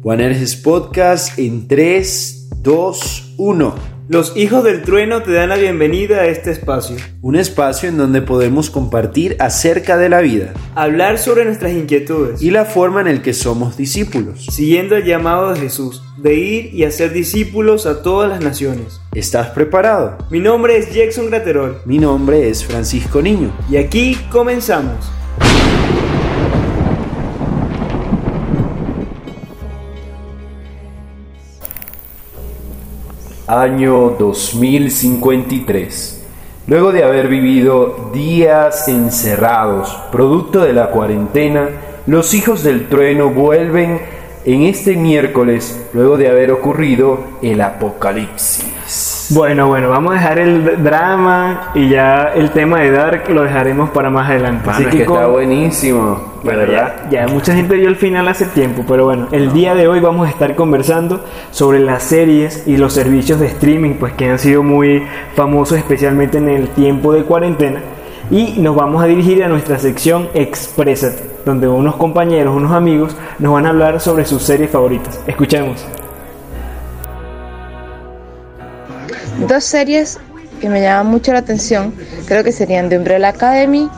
Juaneres Podcast en 3, 2, 1. Los hijos del trueno te dan la bienvenida a este espacio. Un espacio en donde podemos compartir acerca de la vida. Hablar sobre nuestras inquietudes. Y la forma en el que somos discípulos. Siguiendo el llamado de Jesús, de ir y hacer discípulos a todas las naciones. ¿Estás preparado? Mi nombre es Jackson Graterol. Mi nombre es Francisco Niño. Y aquí comenzamos. Año 2053. Luego de haber vivido días encerrados, producto de la cuarentena, los hijos del trueno vuelven en este miércoles, luego de haber ocurrido el apocalipsis. Bueno, bueno, vamos a dejar el drama y ya el tema de Dark lo dejaremos para más adelante. Así que, está buenísimo, bueno, verdad. Ya, mucha gente vio el final hace tiempo, pero bueno, el día de hoy vamos a estar conversando sobre las series y los servicios de streaming, pues que han sido muy famosos, especialmente en el tiempo de cuarentena. Y nos vamos a dirigir a nuestra sección Expressed, donde unos compañeros, unos amigos nos van a hablar sobre sus series favoritas. Escuchemos. Dos series que me llaman mucho la atención, creo que serían The Umbrella Academy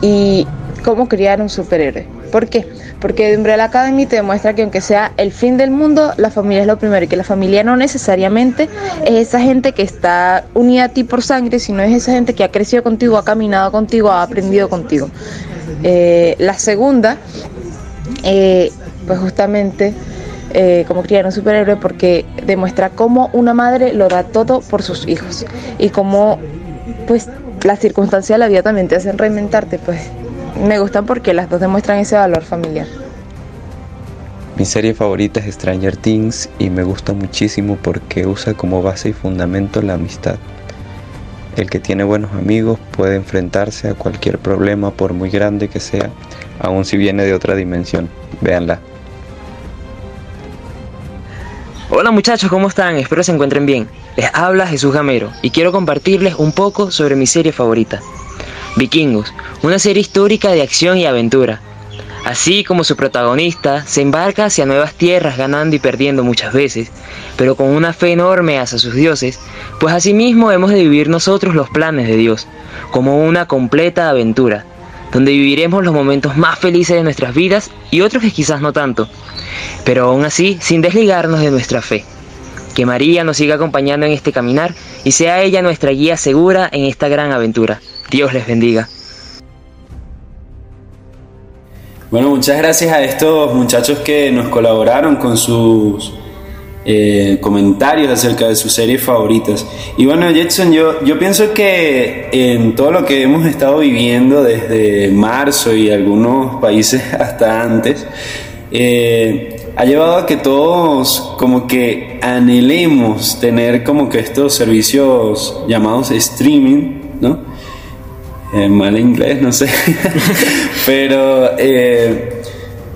y Cómo criar un superhéroe. ¿Por qué? Porque The Umbrella Academy te demuestra que aunque sea el fin del mundo, la familia es lo primero y que la familia no necesariamente es esa gente que está unida a ti por sangre, sino es esa gente que ha crecido contigo, ha caminado contigo, ha aprendido contigo. Eh, la segunda, eh, pues justamente eh, como criar un superhéroe porque demuestra cómo una madre lo da todo por sus hijos y cómo pues las circunstancias de la vida también te hacen reinventarte, pues me gustan porque las dos demuestran ese valor familiar. Mi serie favorita es Stranger Things y me gusta muchísimo porque usa como base y fundamento la amistad. El que tiene buenos amigos puede enfrentarse a cualquier problema por muy grande que sea, aun si viene de otra dimensión. Véanla. Hola muchachos, ¿cómo están? Espero se encuentren bien. Les habla Jesús Gamero y quiero compartirles un poco sobre mi serie favorita. Vikingos, una serie histórica de acción y aventura. Así como su protagonista se embarca hacia nuevas tierras ganando y perdiendo muchas veces, pero con una fe enorme hacia sus dioses, pues asimismo hemos de vivir nosotros los planes de Dios, como una completa aventura, donde viviremos los momentos más felices de nuestras vidas y otros que quizás no tanto, pero aún así sin desligarnos de nuestra fe. Que María nos siga acompañando en este caminar y sea ella nuestra guía segura en esta gran aventura. Dios les bendiga. Bueno, muchas gracias a estos muchachos que nos colaboraron con sus eh, comentarios acerca de sus series favoritas. Y bueno, Jetson, yo, yo pienso que en todo lo que hemos estado viviendo desde marzo y algunos países hasta antes, eh, ha llevado a que todos como que anhelemos tener como que estos servicios llamados streaming, ¿no? En mal inglés, no sé. Pero eh,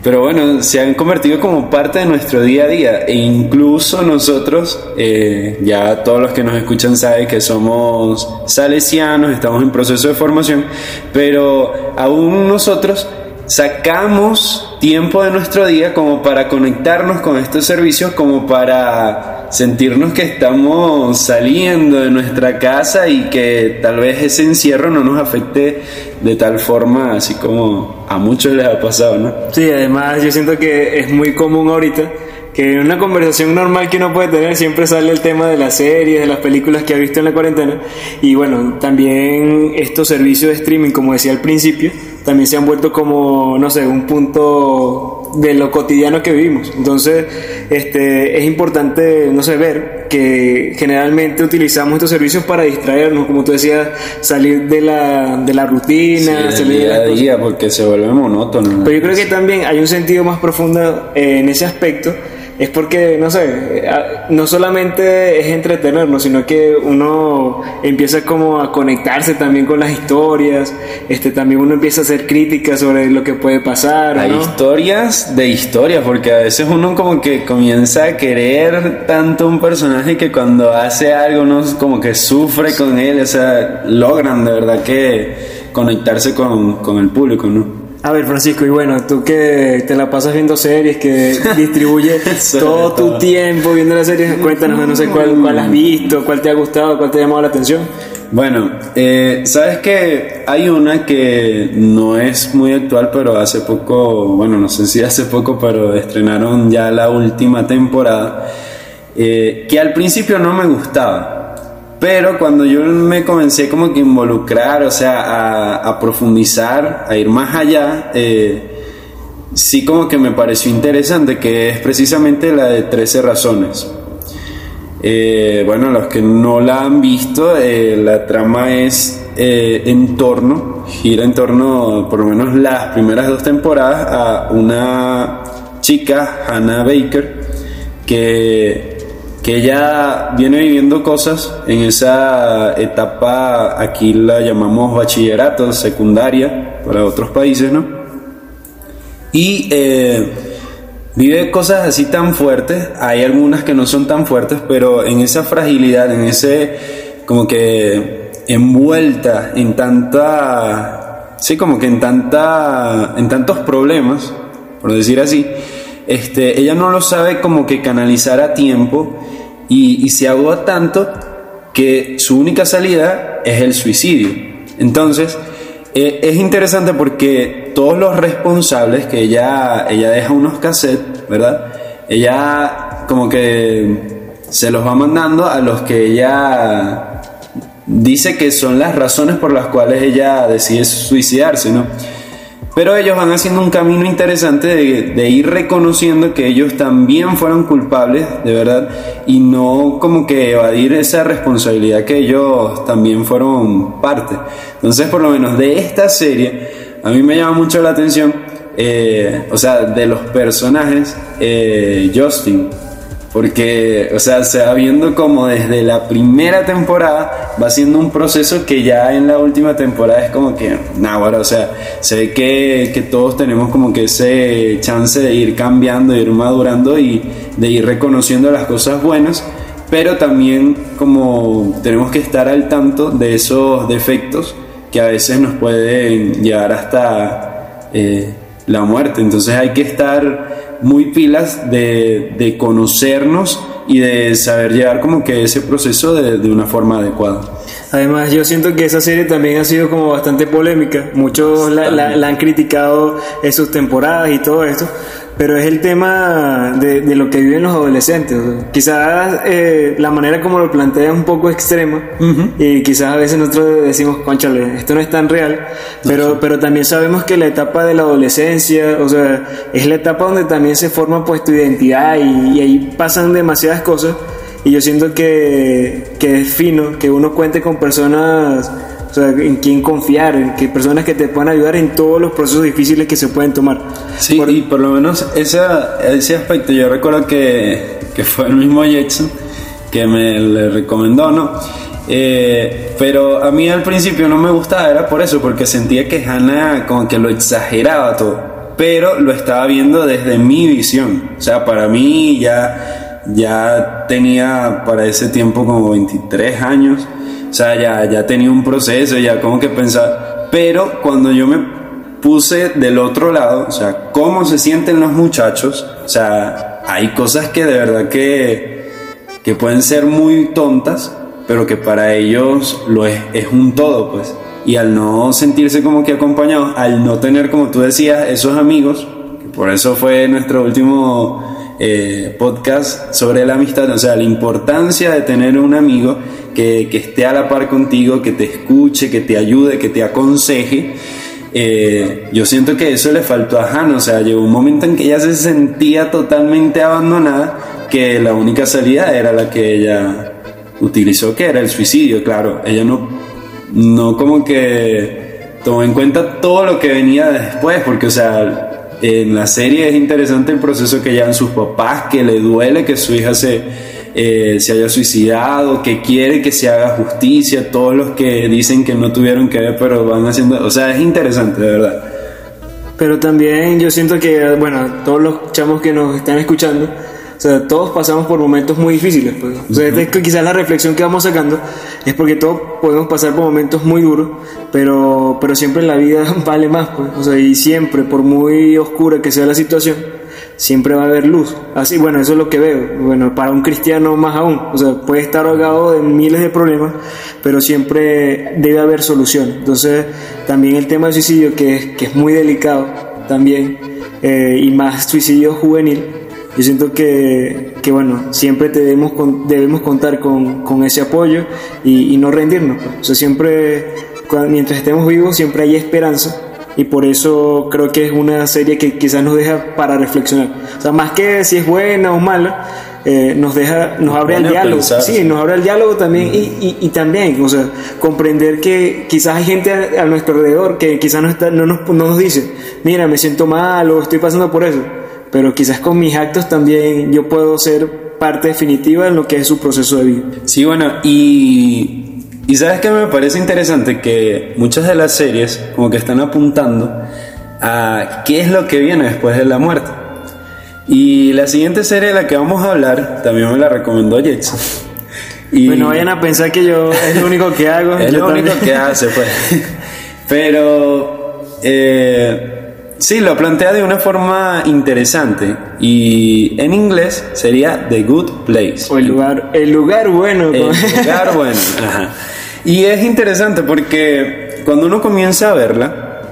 pero bueno, se han convertido como parte de nuestro día a día. E incluso nosotros, eh, ya todos los que nos escuchan saben que somos salesianos, estamos en proceso de formación, pero aún nosotros sacamos tiempo de nuestro día como para conectarnos con estos servicios, como para sentirnos que estamos saliendo de nuestra casa y que tal vez ese encierro no nos afecte de tal forma así como a muchos les ha pasado, ¿no? Sí, además yo siento que es muy común ahorita que en una conversación normal que uno puede tener siempre sale el tema de las series, de las películas que ha visto en la cuarentena y bueno, también estos servicios de streaming, como decía al principio, también se han vuelto como, no sé, un punto de lo cotidiano que vivimos. Entonces, este, es importante, no sé, ver que generalmente utilizamos estos servicios para distraernos, como tú decías, salir de la, de la rutina, salir día a día, porque se vuelve monótono. Pero yo creo que también hay un sentido más profundo eh, en ese aspecto es porque, no sé, no solamente es entretenernos, sino que uno empieza como a conectarse también con las historias, este también uno empieza a hacer críticas sobre lo que puede pasar. Hay historias de historias, porque a veces uno como que comienza a querer tanto un personaje que cuando hace algo uno como que sufre con él, o sea, logran de verdad que conectarse con, con el público, ¿no? A ver, Francisco, y bueno, tú que te la pasas viendo series, que distribuyes todo tu tiempo viendo las series, cuéntanos, no sé cuál, cuál has visto, cuál te ha gustado, cuál te ha llamado la atención. Bueno, eh, sabes que hay una que no es muy actual, pero hace poco, bueno, no sé si hace poco, pero estrenaron ya la última temporada, eh, que al principio no me gustaba. Pero cuando yo me comencé como que involucrar, o sea, a, profundizar, a ir más allá, eh, sí como que me pareció interesante, que es precisamente la de 13 razones. Eh, bueno, los que no la han visto, eh, la trama es en torno, gira en torno, por lo menos las primeras dos temporadas, a una chica, Hannah Baker, que que ella viene viviendo cosas en esa etapa, aquí la llamamos bachillerato, secundaria, para otros países, ¿no? Y eh, vive cosas así tan fuertes, hay algunas que no son tan fuertes, pero en esa fragilidad, en ese, como que envuelta en tanta, sí, como que en tanta, en tantos problemas, por decir así, este, ella no lo sabe como que canalizar a tiempo y, se ahoga tanto que su única salida es el suicidio. Entonces, eh, es interesante porque todos los responsables que ella, ella deja unos cassettes, ¿verdad? Ella como que se los va mandando a los que ella dice que son las razones por las cuales ella decide suicidarse, ¿no? Pero ellos van haciendo un camino interesante de, ir reconociendo que ellos también fueron culpables, de verdad, y no como que evadir esa responsabilidad que ellos también fueron parte. Entonces, por lo menos de esta serie, a mí me llama mucho la atención, eh, o sea, de los personajes, eh, Justin, porque, o sea, se va viendo como desde la primera temporada va siendo un proceso que ya en la última temporada es como que, nada, o sea, se ve que, que, todos tenemos como que ese chance de ir cambiando, de ir madurando y de ir reconociendo las cosas buenas, pero también como tenemos que estar al tanto de esos defectos que a veces nos pueden llevar hasta eh, la muerte. Entonces hay que estar muy pilas de, de, conocernos y de saber llevar como que ese proceso de, de, una forma adecuada. Además, yo siento que esa serie también ha sido como bastante polémica. Muchos la, la, la han criticado en sus temporadas y todo esto pero es el tema de, de, lo que viven los adolescentes. quizás eh, la manera como lo plantea es un poco extrema. Y quizás a veces nosotros decimos, conchale, esto no es tan real, pero, pero también sabemos que la etapa de la adolescencia, o sea, es la etapa donde también se forma pues tu identidad y, y ahí pasan demasiadas cosas. Y yo siento que, que es fino que uno cuente con personas o sea, en quién confiar, en qué personas que te puedan ayudar en todos los procesos difíciles que se pueden tomar. Sí, por... y por lo menos esa, ese aspecto, yo recuerdo que, que fue el mismo Jackson que me le recomendó, ¿no? Eh, pero a mí al principio no me gustaba, era por eso, porque sentía que Hannah como que lo exageraba todo, pero lo estaba viendo desde mi visión. O sea, para mí ya, ya tenía para ese tiempo como 23 años o sea, ya, ya tenía un proceso, ya como que pensaba. Pero cuando yo me puse del otro lado, o sea, cómo se sienten los muchachos, o sea, hay cosas que de verdad que, que pueden ser muy tontas, pero que para ellos lo es, es un todo, pues. Y al no sentirse como que acompañados, al no tener, como tú decías, esos amigos, que por eso fue nuestro último eh, podcast sobre la amistad, o sea, la importancia de tener un amigo que, esté a la par contigo, que te escuche, que te ayude, que te aconseje. Eh, yo siento que eso le faltó a Hannah, o sea, llegó un momento en que ella se sentía totalmente abandonada, que la única salida era la que ella utilizó, que era el suicidio, claro, ella no, no como que tomó en cuenta todo lo que venía después, porque, o sea, en la serie es interesante el proceso que llevan sus papás, que le duele que su hija se, eh, se haya suicidado, que quiere que se haga justicia, todos los que dicen que no tuvieron que ver, pero van haciendo, o sea, es interesante, de verdad. Pero también yo siento que, bueno, todos los chamos que nos están escuchando, O sea, todos pasamos por momentos muy difíciles. Pues. O sea, es que quizás la reflexión que vamos sacando es porque todos podemos pasar por momentos muy duros, pero, pero siempre en la vida vale más. Pues. O sea, y siempre, por muy oscura que sea la situación, siempre va a haber luz. Así, bueno, eso es lo que veo. Bueno, para un cristiano más aún. O sea, puede estar ahogado en miles de problemas, pero siempre debe haber solución. Entonces, también el tema del suicidio, que es, que es muy delicado también, eh, y más suicidio juvenil, yo siento que, que bueno, siempre debemos, debemos contar con, con ese apoyo y, y no rendirnos. Pues. O sea, siempre, mientras estemos vivos, siempre hay esperanza y por eso creo que es una serie que quizás nos deja para reflexionar. O sea, más que si es buena o mala, eh, nos deja, nos abre el diálogo. Sí, nos abre el diálogo también y, y, también, o sea, comprender que quizás hay gente a, nuestro alrededor que quizás no, está, no, nos, no nos dice, mira, me siento mal o estoy pasando por eso, pero quizás con mis actos también yo puedo ser parte definitiva en lo que es su proceso de vida. Sí, bueno, y y sabes que me parece interesante que muchas de las series como que están apuntando a qué es lo que viene después de la muerte. Y la siguiente serie de la que vamos a hablar también me la recomendó Jetson. Y bueno, vayan a pensar que yo es lo único que hago. es lo único que hace, pues. Pero eh, sí, lo plantea de una forma interesante. Y en inglés sería The Good Place. O el lugar, el lugar bueno. El lugar bueno. Ajá. Y es interesante porque cuando uno comienza a verla,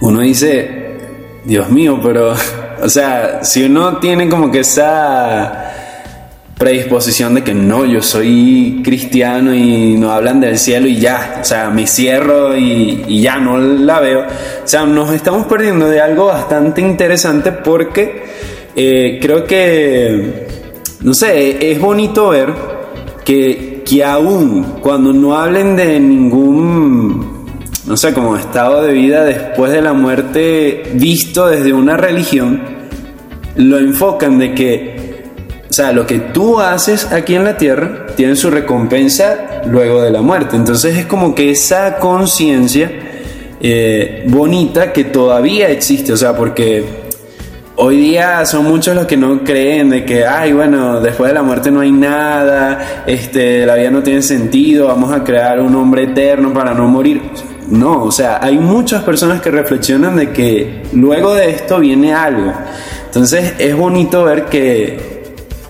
uno dice, Dios mío, pero, o sea, si uno tiene como que esa predisposición de que no, yo soy cristiano y no hablan del cielo y ya, o sea, me cierro y, ya no la veo. O sea, nos estamos perdiendo de algo bastante interesante porque eh, creo que, no sé, es bonito ver que que aún cuando no hablen de ningún, no sé, como estado de vida después de la muerte visto desde una religión, lo enfocan de que, o sea, lo que tú haces aquí en la tierra tiene su recompensa luego de la muerte. Entonces es como que esa conciencia eh, bonita que todavía existe, o sea, porque Hoy día son muchos los que no creen de que, ay, bueno, después de la muerte no hay nada, este, la vida no tiene sentido, vamos a crear un hombre eterno para no morir. No, o sea, hay muchas personas que reflexionan de que luego de esto viene algo. Entonces es bonito ver que,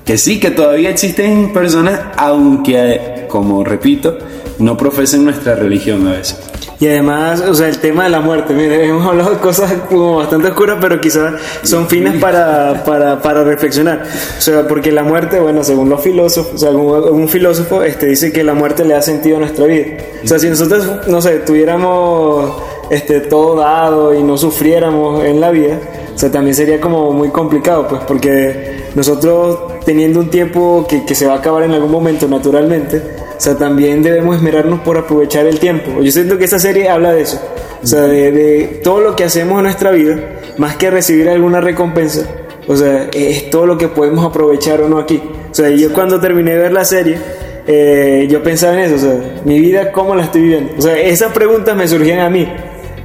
que sí, que todavía existen personas, aunque, como repito, no profesen nuestra religión a veces. Y además, o sea, el tema de la muerte, mire, hemos hablado de cosas como bastante oscuras, pero quizás son finas para, para, para, reflexionar. O sea, porque la muerte, bueno, según los filósofos, o sea, un, filósofo este, dice que la muerte le da sentido a nuestra vida. O sea, si nosotros, no sé, tuviéramos este, todo dado y no sufriéramos en la vida, o sea, también sería como muy complicado, pues, porque nosotros teniendo un tiempo que, que se va a acabar en algún momento naturalmente, o sea, también debemos esmerarnos por aprovechar el tiempo. Yo siento que esta serie habla de eso. O sea, de, todo lo que hacemos en nuestra vida, más que recibir alguna recompensa. O sea, es todo lo que podemos aprovechar o no aquí. O sea, yo cuando terminé de ver la serie, eh, yo pensaba en eso. O sea, mi vida, ¿cómo la estoy viviendo? O sea, esas preguntas me surgían a mí.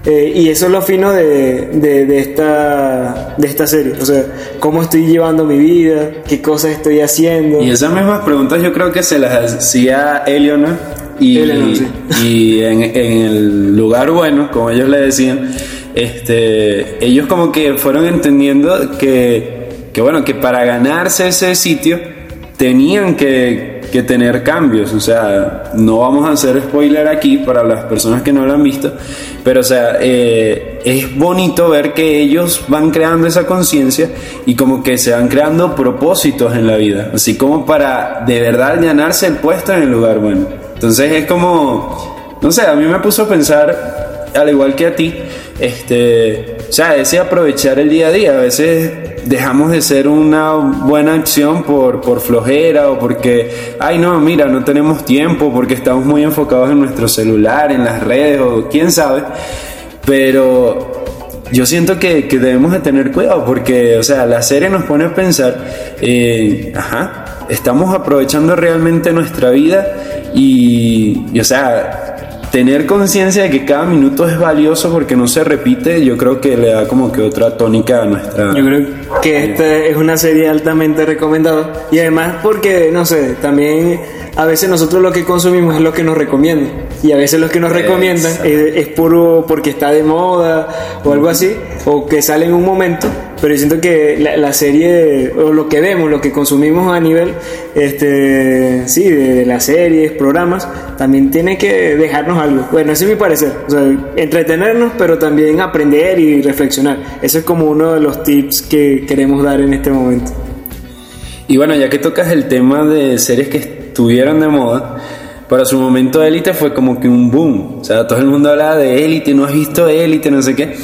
Eh, y eso es lo fino de, de, esta, de esta serie. O sea, cómo estoy llevando mi vida, qué cosas estoy haciendo. Y esas mismas preguntas yo creo que se las hacía Eleanor. Y, y en, en, el lugar bueno, como ellos le decían, este, ellos como que fueron entendiendo que, que, bueno, que para ganarse ese sitio tenían que, que tener cambios. O sea, no vamos a hacer spoiler aquí para las personas que no lo han visto, pero o sea, eh, es bonito ver que ellos van creando esa conciencia y como que se van creando propósitos en la vida, así como para de verdad ganarse el puesto en el lugar bueno. Entonces es como, no sé, a mí me puso a pensar, al igual que a ti, este, o sea, ese aprovechar el día a día, a veces dejamos de ser una buena acción por, por flojera o porque, ay no, mira, no tenemos tiempo, porque estamos muy enfocados en nuestro celular, en las redes o quién sabe, pero yo siento que, que debemos de tener cuidado porque, o sea, la serie nos pone a pensar, eh, ajá, estamos aprovechando realmente nuestra vida y, y o sea, tener conciencia de que cada minuto es valioso porque no se repite, yo creo que le da como que otra tónica a nuestra... Yo creo que esta es una serie altamente recomendada. Y además porque, no sé, también a veces nosotros lo que consumimos es lo que nos recomiendan. Y a veces lo que nos recomiendan es, es, puro porque está de moda o algo así o que sale en un momento pero yo siento que la, la serie o lo que vemos lo que consumimos a nivel este sí de, las series programas también tiene que dejarnos algo bueno ese es mi parecer o sea, entretenernos pero también aprender y reflexionar eso es como uno de los tips que queremos dar en este momento y bueno ya que tocas el tema de series que estuvieron de moda, para su momento Élite fue como que un boom. O sea, todo el mundo hablaba de Élite, no has visto Élite, no sé qué.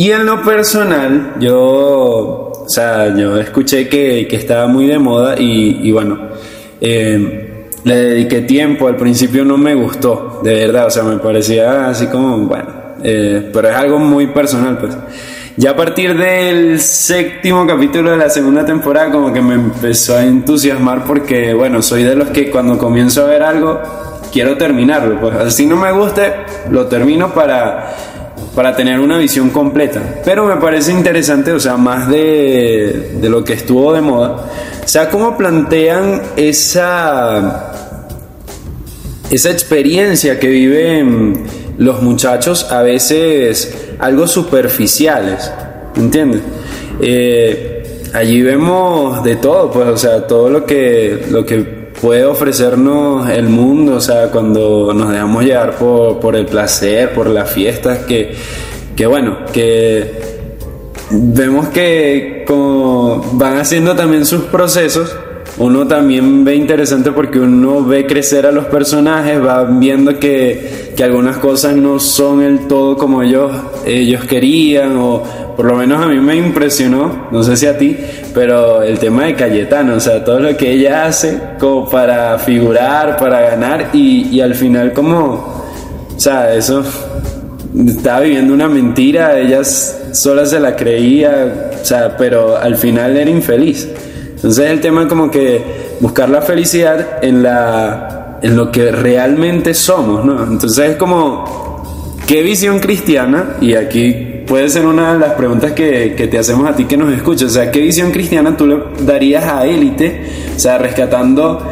Y en lo personal, yo, o sea, yo escuché que, que estaba muy de moda y, y bueno, eh, le dediqué tiempo. Al principio no me gustó, de verdad, o sea, me parecía así como, bueno, eh, pero es algo muy personal, pues. Ya a partir del séptimo capítulo de la segunda temporada como que me empezó a entusiasmar porque, bueno, soy de los que cuando comienzo a ver algo quiero terminarlo. Pues así no me guste, lo termino para, para tener una visión completa. Pero me parece interesante, o sea, más de, de lo que estuvo de moda. O sea, cómo plantean esa, esa experiencia que viven los muchachos a veces algo superficiales, ¿entiendes? Eh, allí vemos de todo, pues, o sea, todo lo que, lo que puede ofrecernos el mundo, o sea, cuando nos dejamos llevar por, por el placer, por las fiestas, que, que bueno, que vemos que van haciendo también sus procesos, uno también ve interesante porque uno ve crecer a los personajes, va viendo que, que, algunas cosas no son el todo como ellos, ellos querían, o por lo menos a mí me impresionó, no sé si a ti, pero el tema de Cayetano, o sea, todo lo que ella hace como para figurar, para ganar, y, y al final como, o sea, eso estaba viviendo una mentira, ella sola se la creía, o sea, pero al final era infeliz. Entonces el tema como que buscar la felicidad en, la, en lo que realmente somos, ¿no? Entonces es como, ¿qué visión cristiana? Y aquí puede ser una de las preguntas que, que te hacemos a ti que nos escuchas. O sea, ¿qué visión cristiana tú le darías a élite? O sea, rescatando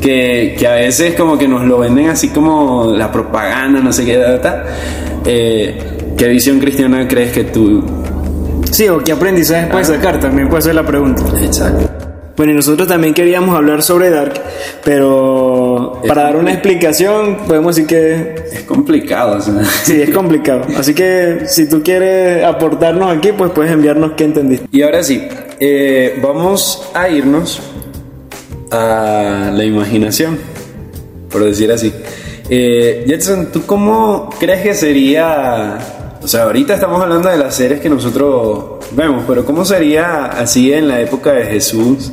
que, que, a veces como que nos lo venden así como la propaganda, no sé qué, data. Eh, ¿Qué visión cristiana crees que tú... Sí, o qué aprendizaje puedes sacar, también puede ser la pregunta. Exacto. Bueno, y nosotros también queríamos hablar sobre Dark, pero es para dar una explicación podemos decir que... Es complicado. O sea. Sí, es complicado. Así que si tú quieres aportarnos aquí, pues puedes enviarnos qué entendiste. Y ahora sí, eh, vamos a irnos a la imaginación, por decir así. Eh, Jetson, ¿tú cómo crees que sería... O sea, ahorita estamos hablando de las series que nosotros vemos, pero ¿cómo sería así en la época de Jesús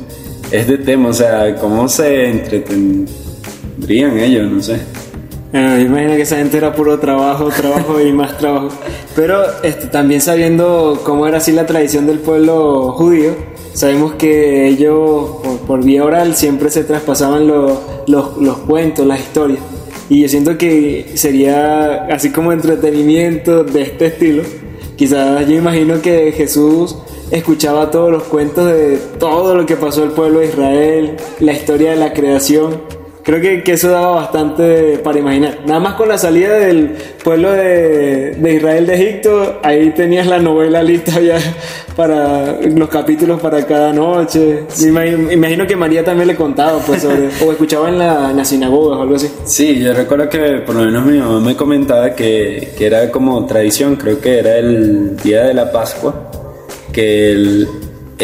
este tema? O sea, ¿cómo se entretendrían ellos? No sé. Bueno, imagino que esa gente era puro trabajo, trabajo y más trabajo. Pero este, también sabiendo cómo era así la tradición del pueblo judío, sabemos que ellos por, por vía oral siempre se traspasaban los, los, los cuentos, las historias. Y yo siento que sería así como entretenimiento de este estilo. Quizás yo imagino que Jesús escuchaba todos los cuentos de todo lo que pasó el pueblo de Israel, la historia de la creación. Creo que, que eso daba bastante para imaginar. Nada más con la salida del pueblo de, de Israel de Egipto, ahí tenías la novela lista ya para los capítulos para cada noche. Me imagino, imagino, que María también le contaba, pues, sobre, o escuchaba en la, en la sinagoga o algo así. Sí, yo recuerdo que por lo menos mi mamá me comentaba que, que era como tradición, creo que era el día de la Pascua, que el,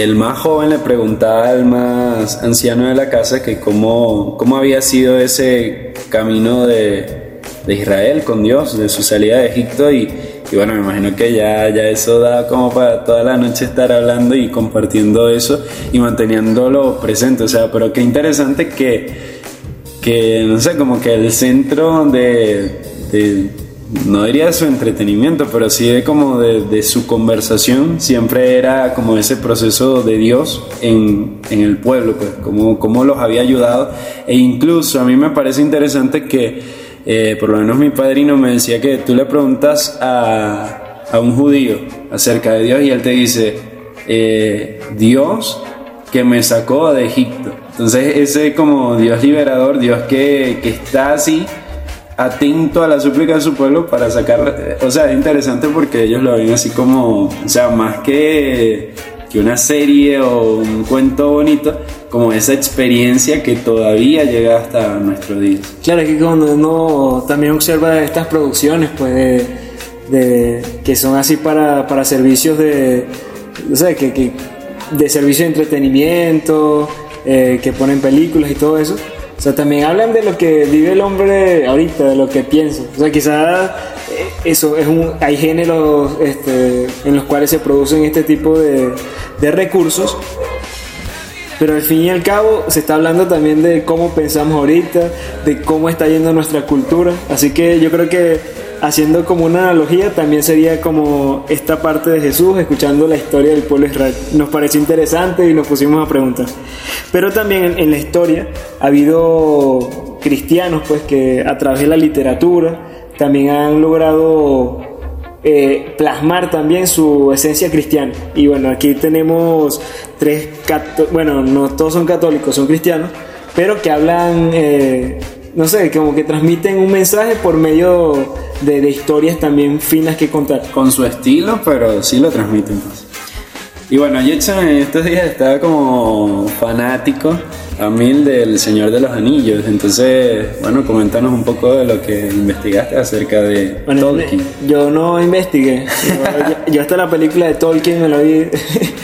el más joven le preguntaba al más anciano de la casa que cómo, cómo había sido ese camino de, de Israel con Dios, de su salida de Egipto y y bueno, me imagino que ya, ya eso da como para toda la noche estar hablando y compartiendo eso y manteniéndolo presente. O sea, pero qué interesante que, que no sé, como que el centro de, de no diría su entretenimiento, pero sí de como de, de, su conversación siempre era como ese proceso de Dios en, en el pueblo, pues como, como los había ayudado. E incluso a mí me parece interesante que eh, por lo menos mi padrino me decía que tú le preguntas a, a un judío acerca de Dios y él te dice, eh, Dios que me sacó de Egipto. Entonces ese como Dios liberador, Dios que, que está así atento a la súplica de su pueblo para sacar, o sea, es interesante porque ellos lo ven así como, o sea, más que, que una serie o un cuento bonito, como esa experiencia que todavía llega hasta nuestros días. Claro, es que cuando uno también observa estas producciones, pues, de, de- que son así para, para servicios de, o sea, que, que- de servicio de entretenimiento, eh, que ponen películas y todo eso. O sea, también hablan de lo que vive el hombre ahorita, de lo que piensa. O sea, quizás eh, eso es un, hay géneros este, en los cuales se producen este tipo de, de recursos pero al fin y al cabo se está hablando también de cómo pensamos ahorita, de cómo está yendo nuestra cultura. Así que yo creo que haciendo como una analogía también sería como esta parte de Jesús, escuchando la historia del pueblo Israel. Nos pareció interesante y nos pusimos a preguntar. Pero también en, la historia ha habido cristianos pues que a través de la literatura también han logrado eh, plasmar también su esencia cristiana. Y bueno, aquí tenemos tres, bueno, no todos son católicos, son cristianos, pero que hablan, eh, no sé, como que transmiten un mensaje por medio de, de historias también finas que contar. Con su estilo, pero sí lo transmiten. pues. Y bueno, Jetson en estos días estaba como fanático a mil del Señor de los Anillos. Entonces, bueno, coméntanos un poco de lo que investigaste acerca de Bueno, Tolkien. yo no investigué. Yo, hasta la película de Tolkien me la vi.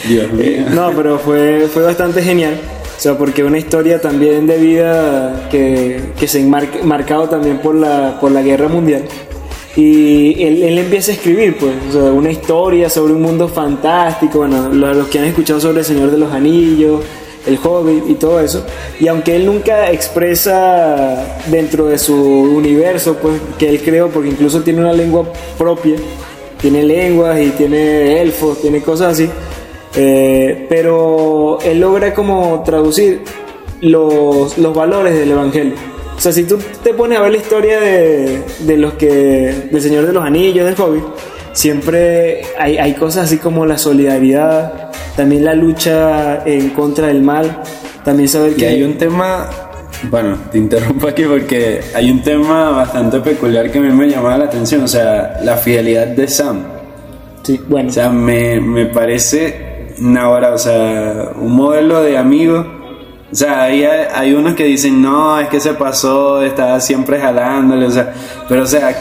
Dios mío. No, pero fue, fue bastante genial. O sea, porque una historia también de vida que, que se enmarca marcado también por la, por la guerra mundial. Y él, él empieza a escribir, pues, o sea, una historia sobre un mundo fantástico. Bueno, lo- los que han escuchado sobre el Señor de los Anillos, el Hobbit y todo eso. Y aunque él nunca expresa dentro de su universo, pues, que él creó, porque incluso tiene una lengua propia, tiene lenguas y tiene elfos, tiene cosas así. Eh, pero él logra como traducir los, los valores del evangelio. O sea, si tú te pones a ver la historia de, de los que del Señor de los Anillos, del Hobbit, siempre hay, hay cosas así como la solidaridad, también la lucha en contra del mal, también saber Y que hay un tema, bueno, te interrumpo aquí porque hay un tema bastante peculiar que a mí me llamaba la atención, o sea, la fidelidad de Sam. sí, bueno, O sea, me, me parece ahora, o sea, un modelo de amigo. O sea, hay, hay unos que dicen, no, es que se pasó, estaba siempre jalándole, o sea, pero o sea,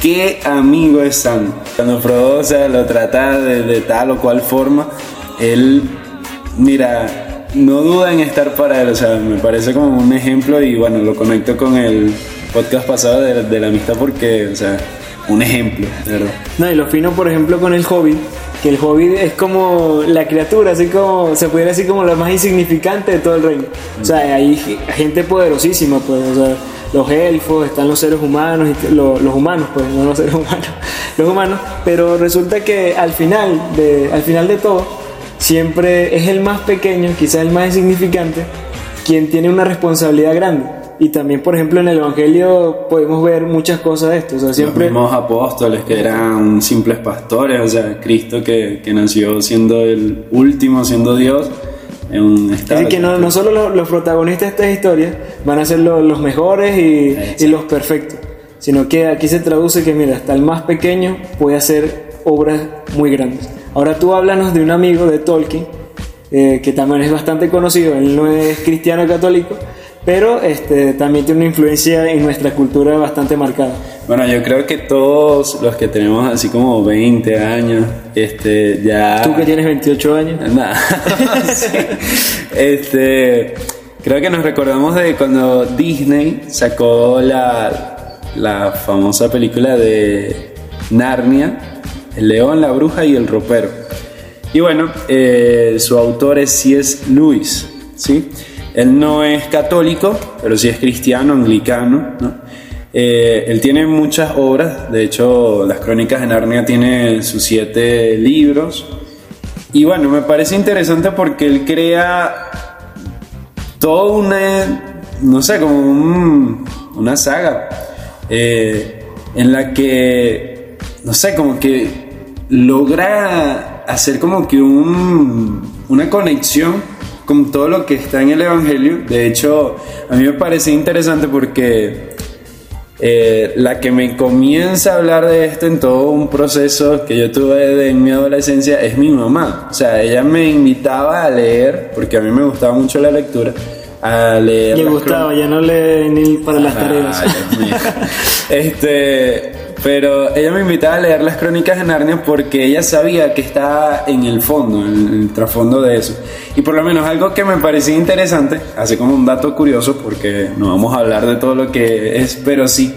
¿qué amigo es Sam? Cuando Frodo, o sea, lo trata de, de tal o cual forma, él, mira, no duda en estar para él, o sea, me parece como un ejemplo y bueno, lo conecto con el podcast pasado de, de la amistad porque, o sea, un ejemplo, de verdad. No, y lo fino, por ejemplo, con el Hobbit, que el Hobbit es como la criatura, así como, se pudiera decir como la más insignificante de todo el reino. O sea, hay ge- gente poderosísima, pues, o sea, los elfos, están los seres humanos, y t- lo- los humanos, pues, no los seres humanos, los humanos, pero resulta que al final de, al final de todo, siempre es el más pequeño, quizás el más insignificante, quien tiene una responsabilidad grande. Y también, por ejemplo, en el Evangelio podemos ver muchas cosas de esto. O sea, siempre... Los mismos apóstoles que eran simples pastores, o sea, Cristo que, que nació siendo el último, siendo Dios, en un estado. Así que no, no solo los, los protagonistas de estas historias van a ser lo- los mejores y, y los perfectos, sino que aquí se traduce que, mira, hasta el más pequeño puede hacer obras muy grandes. Ahora tú háblanos de un amigo de Tolkien, eh, que también es bastante conocido, él no es cristiano católico, pero este, también tiene una influencia en nuestra cultura bastante marcada. Bueno, yo creo que todos los que tenemos así como 20 años, este, ya. Tú que tienes 28 años. Nada. Sí. Este, creo que nos recordamos de cuando Disney sacó la, la famosa película de Narnia, El león, la bruja y el ropero. Y bueno, eh, su autor es C.S. Lewis, ¿sí? Él no es católico, pero sí es cristiano, anglicano, ¿no? Eh, él tiene muchas obras, de hecho, las Crónicas de Narnia tiene sus siete libros. Y bueno, me parece interesante porque él crea toda una, no sé, como un- una saga eh, en la que, no sé, como que logra hacer como que un, una conexión con todo lo que está en el Evangelio. De hecho, a mí me parece interesante porque eh, la que me comienza a hablar de esto en todo un proceso que yo tuve de, en mi adolescencia es mi mamá. O sea, ella me invitaba a leer, porque a mí me gustaba mucho la lectura, a leer. Le gustaba, ya no lee ni para las tareas. este, pero ella me invitaba a leer las crónicas de Narnia porque ella sabía que estaba en el fondo, en el trasfondo de eso. Y por lo menos algo que me parecía interesante, así como un dato curioso, porque no vamos a hablar de todo lo que es, pero sí,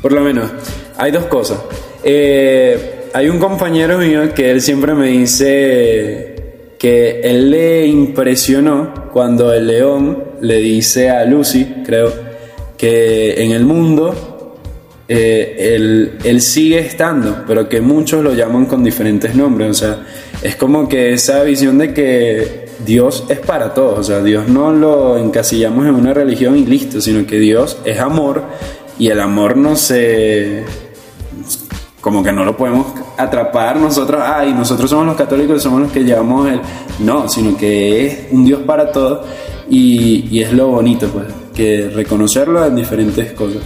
por lo menos, hay dos cosas. Eh, hay un compañero mío que él siempre me dice que él le impresionó cuando el león le dice a Lucy, creo, que en el mundo eh, él, sigue estando, pero que muchos lo llaman con diferentes nombres. O sea, es como que esa visión de que Dios es para todos. O sea, Dios no lo encasillamos en una religión y listo, sino que Dios es amor y el amor no se. Como que no lo podemos atrapar nosotros, ay, nosotros somos los católicos, somos los que llevamos el. No, sino que es un Dios para todos y, y es lo bonito, pues, que reconocerlo en diferentes cosas.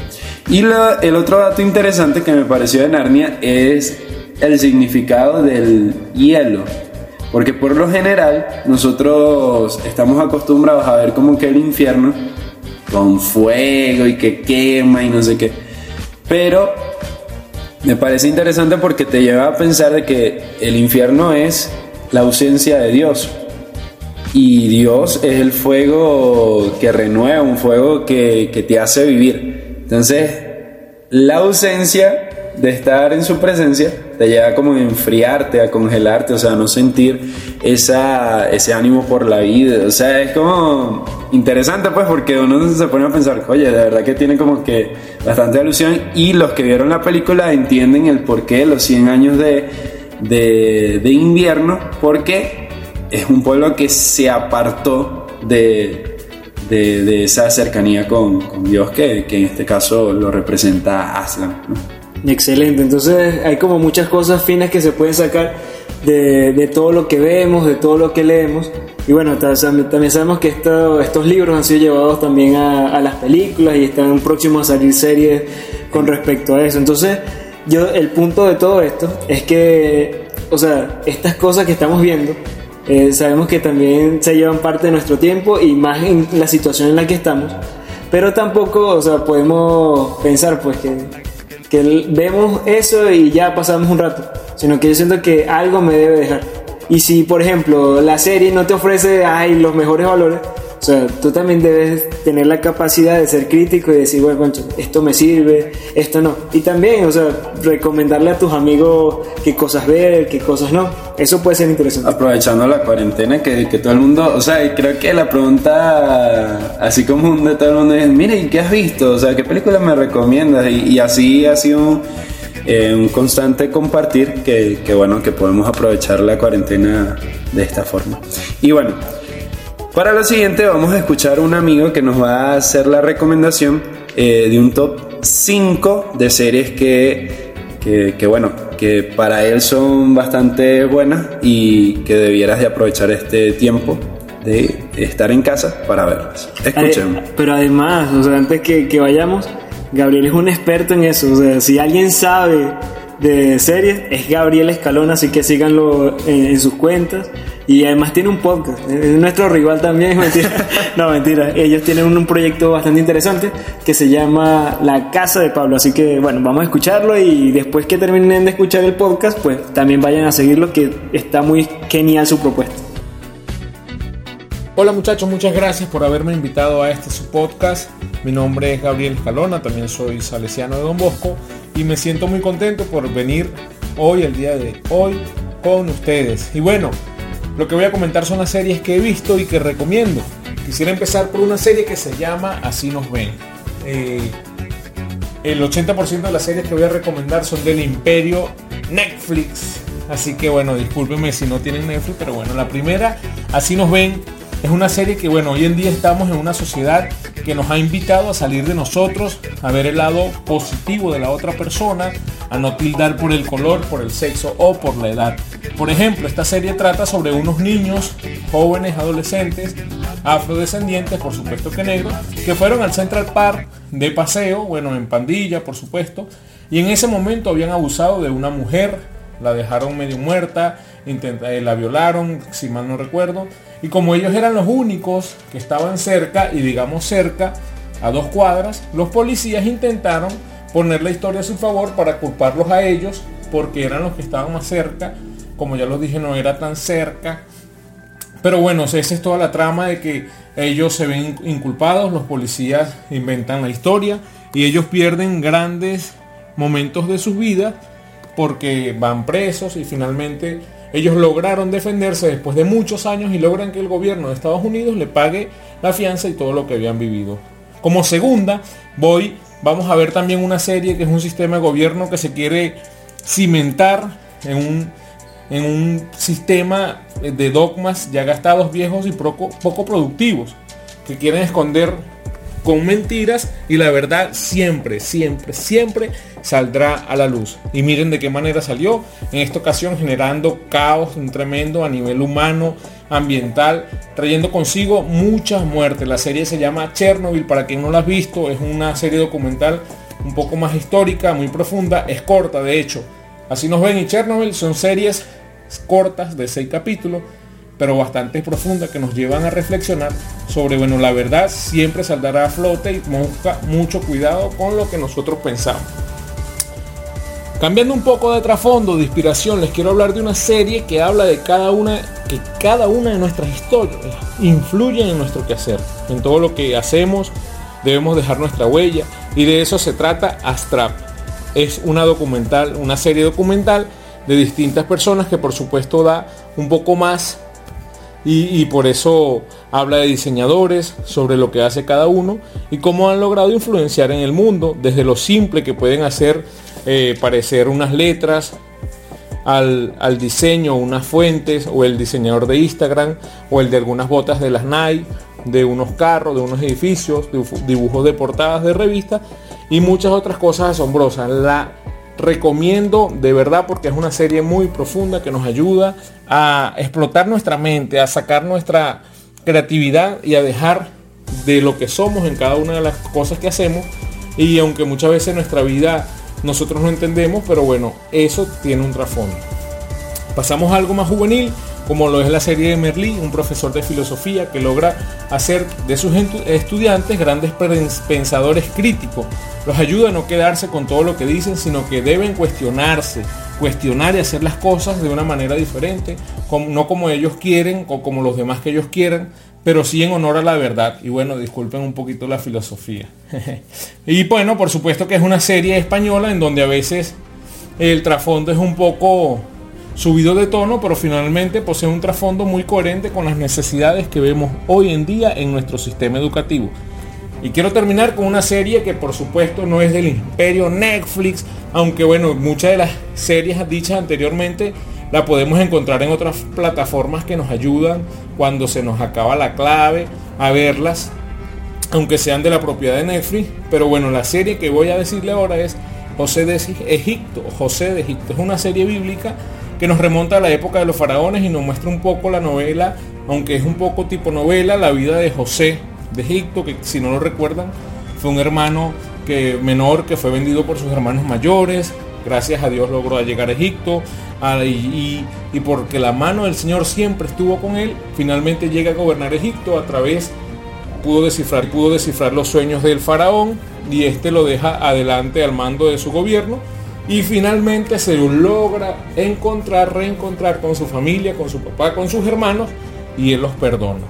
Y el otro dato interesante que me pareció de Narnia es el significado del hielo. Porque por lo general nosotros estamos acostumbrados a ver como que el infierno con fuego y que quema y no sé qué. Pero me parece interesante porque te lleva a pensar de que el infierno es la ausencia de Dios. Y Dios es el fuego que renueva, un fuego que, que te hace vivir. Entonces, la ausencia de estar en su presencia te lleva como a enfriarte, a congelarte, o sea, a no sentir esa, ese ánimo por la vida. O sea, es como interesante pues porque uno se pone a pensar, oye, de verdad que tiene como que bastante alusión y los que vieron la película entienden el porqué de los 100 años de, de, de invierno, porque es un pueblo que se apartó de, de, esa cercanía con, Dios que, en este caso lo representa Aslan. Excelente, entonces hay como muchas cosas finas que se pueden sacar de, todo lo que vemos, de todo lo que leemos. Y bueno, también sabemos que estos libros han sido llevados también a, las películas y están próximos a salir series con respecto a eso. Entonces, yo el punto de todo esto es que, o sea, estas cosas que estamos viendo eh, sabemos que también se llevan parte de nuestro tiempo y más en la situación en la que estamos. Pero tampoco, o sea, podemos pensar pues que, que vemos eso y ya pasamos un rato, sino que yo siento que algo me debe dejar. Y si, por ejemplo, la serie no te ofrece ay, los mejores valores, o sea, tú también debes tener la capacidad de ser crítico y decir, bueno, esto me sirve, esto no. Y también, o sea, recomendarle a tus amigos qué cosas ver, qué cosas no. Eso puede ser interesante. Aprovechando la cuarentena, que, que todo el mundo, o sea, creo que la pregunta así común de todo el mundo es, mire, ¿qué has visto? O sea, ¿qué película me recomiendas? Y, así ha sido un, eh, un constante compartir que, que, bueno, que podemos aprovechar la cuarentena de esta forma. Y bueno, para lo siguiente vamos a escuchar un amigo que nos va a hacer la recomendación eh, de un top 5 de series que, que, bueno, que para él son bastante buenas y que debieras de aprovechar este tiempo de estar en casa para verlas. Escuchemos. Pero además, o sea, antes que, que vayamos, Gabriel es un experto en eso. O sea, si alguien sabe de series es Gabriel Escalona, así que síganlo en, sus cuentas. Y además tiene un podcast, es nuestro rival también, mentira. no, mentira, ellos tienen un, proyecto bastante interesante que se llama La Casa de Pablo. Así que bueno, vamos a escucharlo y después que terminen de escuchar el podcast, pues también vayan a seguirlo, que está muy genial su propuesta. Hola muchachos, muchas gracias por haberme invitado a este su podcast. Mi nombre es Gabriel Escalona, también soy salesiano de Don Bosco y me siento muy contento por venir hoy, el día de hoy, con ustedes. Y bueno, lo que voy a comentar son las series que he visto y que recomiendo. Quisiera empezar por una serie que se llama Así nos ven. Eh, el 80% de las series que voy a recomendar son del imperio Netflix. Así que bueno, discúlpenme si no tienen Netflix, pero bueno, la primera, Así nos ven, es una serie que bueno, hoy en día estamos en una sociedad que nos ha invitado a salir de nosotros, a ver el lado positivo de la otra persona, a no tildar por el color, por el sexo o por la edad. Por ejemplo, esta serie trata sobre unos niños, jóvenes, adolescentes, afrodescendientes, por supuesto que negros, que fueron al Central Park de paseo, bueno, en pandilla, por supuesto, y en ese momento habían abusado de una mujer, la dejaron medio muerta, eh, la violaron, si mal no recuerdo, y como ellos eran los únicos que estaban cerca, y digamos cerca, a dos cuadras, los policías intentaron poner la historia a su favor para culparlos a ellos, porque eran los que estaban más cerca, como ya los dije, no era tan cerca. Pero bueno, esa es toda la trama de que ellos se ven inculpados, los policías inventan la historia y ellos pierden grandes momentos de sus vidas porque van presos y finalmente ellos lograron defenderse después de muchos años y logran que el gobierno de Estados Unidos le pague la fianza y todo lo que habían vivido. Como segunda, voy, vamos a ver también una serie que es un sistema de gobierno que se quiere cimentar en un, en un sistema de dogmas ya gastados, viejos y poco, productivos, que quieren esconder con mentiras y la verdad siempre, siempre, siempre saldrá a la luz. Y miren de qué manera salió, en esta ocasión generando caos, un tremendo a nivel humano, ambiental, trayendo consigo muchas muertes. La serie se llama Chernobyl, para quien no la ha visto, es una serie documental un poco más histórica, muy profunda, es corta de hecho. Así nos ven y Chernobyl son series cortas de seis capítulos pero bastante profunda que nos llevan a reflexionar sobre, bueno, la verdad siempre saldrá a flote y busca mucho cuidado con lo que nosotros pensamos. Cambiando un poco de trasfondo, de inspiración, les quiero hablar de una serie que habla de cada una, que cada una de nuestras historias influyen en nuestro quehacer. En todo lo que hacemos debemos dejar nuestra huella y de eso se trata Astrap. Es una documental, una serie documental de distintas personas que por supuesto da un poco más y, por eso habla de diseñadores, sobre lo que hace cada uno y cómo han logrado influenciar en el mundo, desde lo simple que pueden hacer eh, parecer unas letras, al, diseño, unas fuentes, o el diseñador de Instagram, o el de algunas botas de las Nike, de unos carros, de unos edificios, dibujos de portadas de revistas y muchas otras cosas asombrosas. La recomiendo de verdad porque es una serie muy profunda que nos ayuda a explotar nuestra mente, a sacar nuestra creatividad y a dejar de lo que somos en cada una de las cosas que hacemos. Y aunque muchas veces nuestra vida nosotros no entendemos, pero bueno, eso tiene un trasfondo. Pasamos a algo más juvenil, como lo es la serie de Merlí, un profesor de filosofía que logra hacer de sus estudiantes grandes pensadores críticos. Los ayuda a no quedarse con todo lo que dicen, sino que deben cuestionarse, cuestionar y hacer las cosas de una manera diferente, no como ellos quieren o como los demás que ellos quieran, pero sí en honor a la verdad. Y bueno, disculpen un poquito la filosofía. y bueno, por supuesto que es una serie española en donde a veces el trasfondo es un poco subido de tono, pero finalmente posee un trasfondo muy coherente con las necesidades que vemos hoy en día en nuestro sistema educativo. Y quiero terminar con una serie que por supuesto no es del imperio Netflix, aunque bueno, muchas de las series dichas anteriormente la podemos encontrar en otras plataformas que nos ayudan cuando se nos acaba la clave a verlas, aunque sean de la propiedad de Netflix. Pero bueno, la serie que voy a decirle ahora es José de Egipto. José de Egipto es una serie bíblica que nos remonta a la época de los faraones y nos muestra un poco la novela, aunque es un poco tipo novela, la vida de José de Egipto, que si no lo recuerdan, fue un hermano que, menor que fue vendido por sus hermanos mayores. Gracias a Dios logró llegar a Egipto y, y, porque la mano del Señor siempre estuvo con él, finalmente llega a gobernar Egipto a través, pudo descifrar, pudo descifrar los sueños del faraón y este lo deja adelante al mando de su gobierno y finalmente se logra encontrar, reencontrar con su familia, con su papá, con sus hermanos y él los perdona.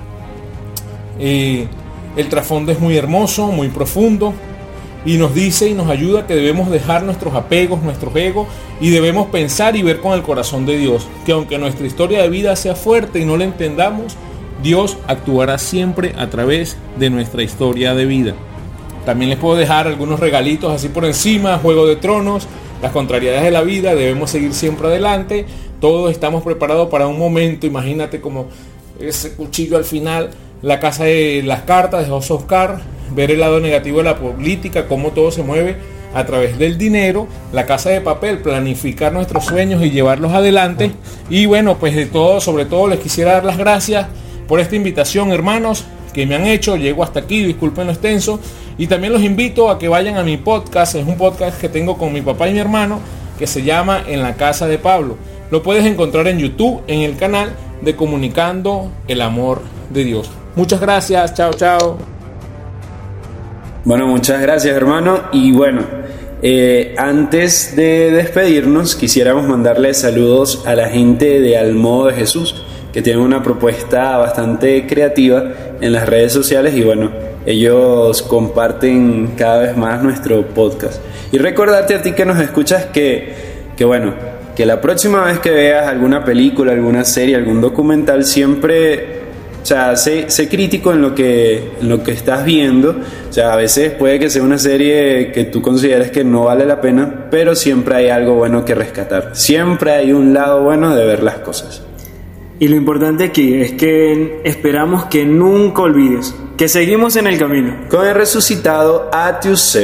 Eh, el trasfondo es muy hermoso, muy profundo y nos dice y nos ayuda que debemos dejar nuestros apegos, nuestros egos y debemos pensar y ver con el corazón de Dios, que aunque nuestra historia de vida sea fuerte y no la entendamos, Dios actuará siempre a través de nuestra historia de vida. También les puedo dejar algunos regalitos así por encima, Juego de Tronos, las contrariedades de la vida, debemos seguir siempre adelante, todos estamos preparados para un momento, imagínate como ese cuchillo al final la casa de las cartas de José Oscar, ver el lado negativo de la política, cómo todo se mueve a través del dinero, la casa de papel, planificar nuestros sueños y llevarlos adelante. Y bueno, pues de todo, sobre todo les quisiera dar las gracias por esta invitación, hermanos, que me han hecho. Llego hasta aquí, disculpen lo extenso. Y también los invito a que vayan a mi podcast, es un podcast que tengo con mi papá y mi hermano, que se llama En la casa de Pablo. Lo puedes encontrar en YouTube, en el canal de Comunicando el Amor de Dios. Muchas gracias, chao, chao. Bueno, muchas gracias hermano. Y bueno, eh, antes de despedirnos, quisiéramos mandarle saludos a la gente de Al Modo de Jesús, que tienen una propuesta bastante creativa en las redes sociales y bueno, ellos comparten cada vez más nuestro podcast. Y recordarte a ti que nos escuchas que, que bueno, que la próxima vez que veas alguna película, alguna serie, algún documental, siempre o sea, sé, crítico en lo, que, en lo que estás viendo. O sea, a veces puede que sea una serie que tú consideres que no vale la pena, pero siempre hay algo bueno que rescatar. Siempre hay un lado bueno de ver las cosas. Y lo importante aquí es que esperamos que nunca olvides que seguimos en el camino. Con el resucitado Atius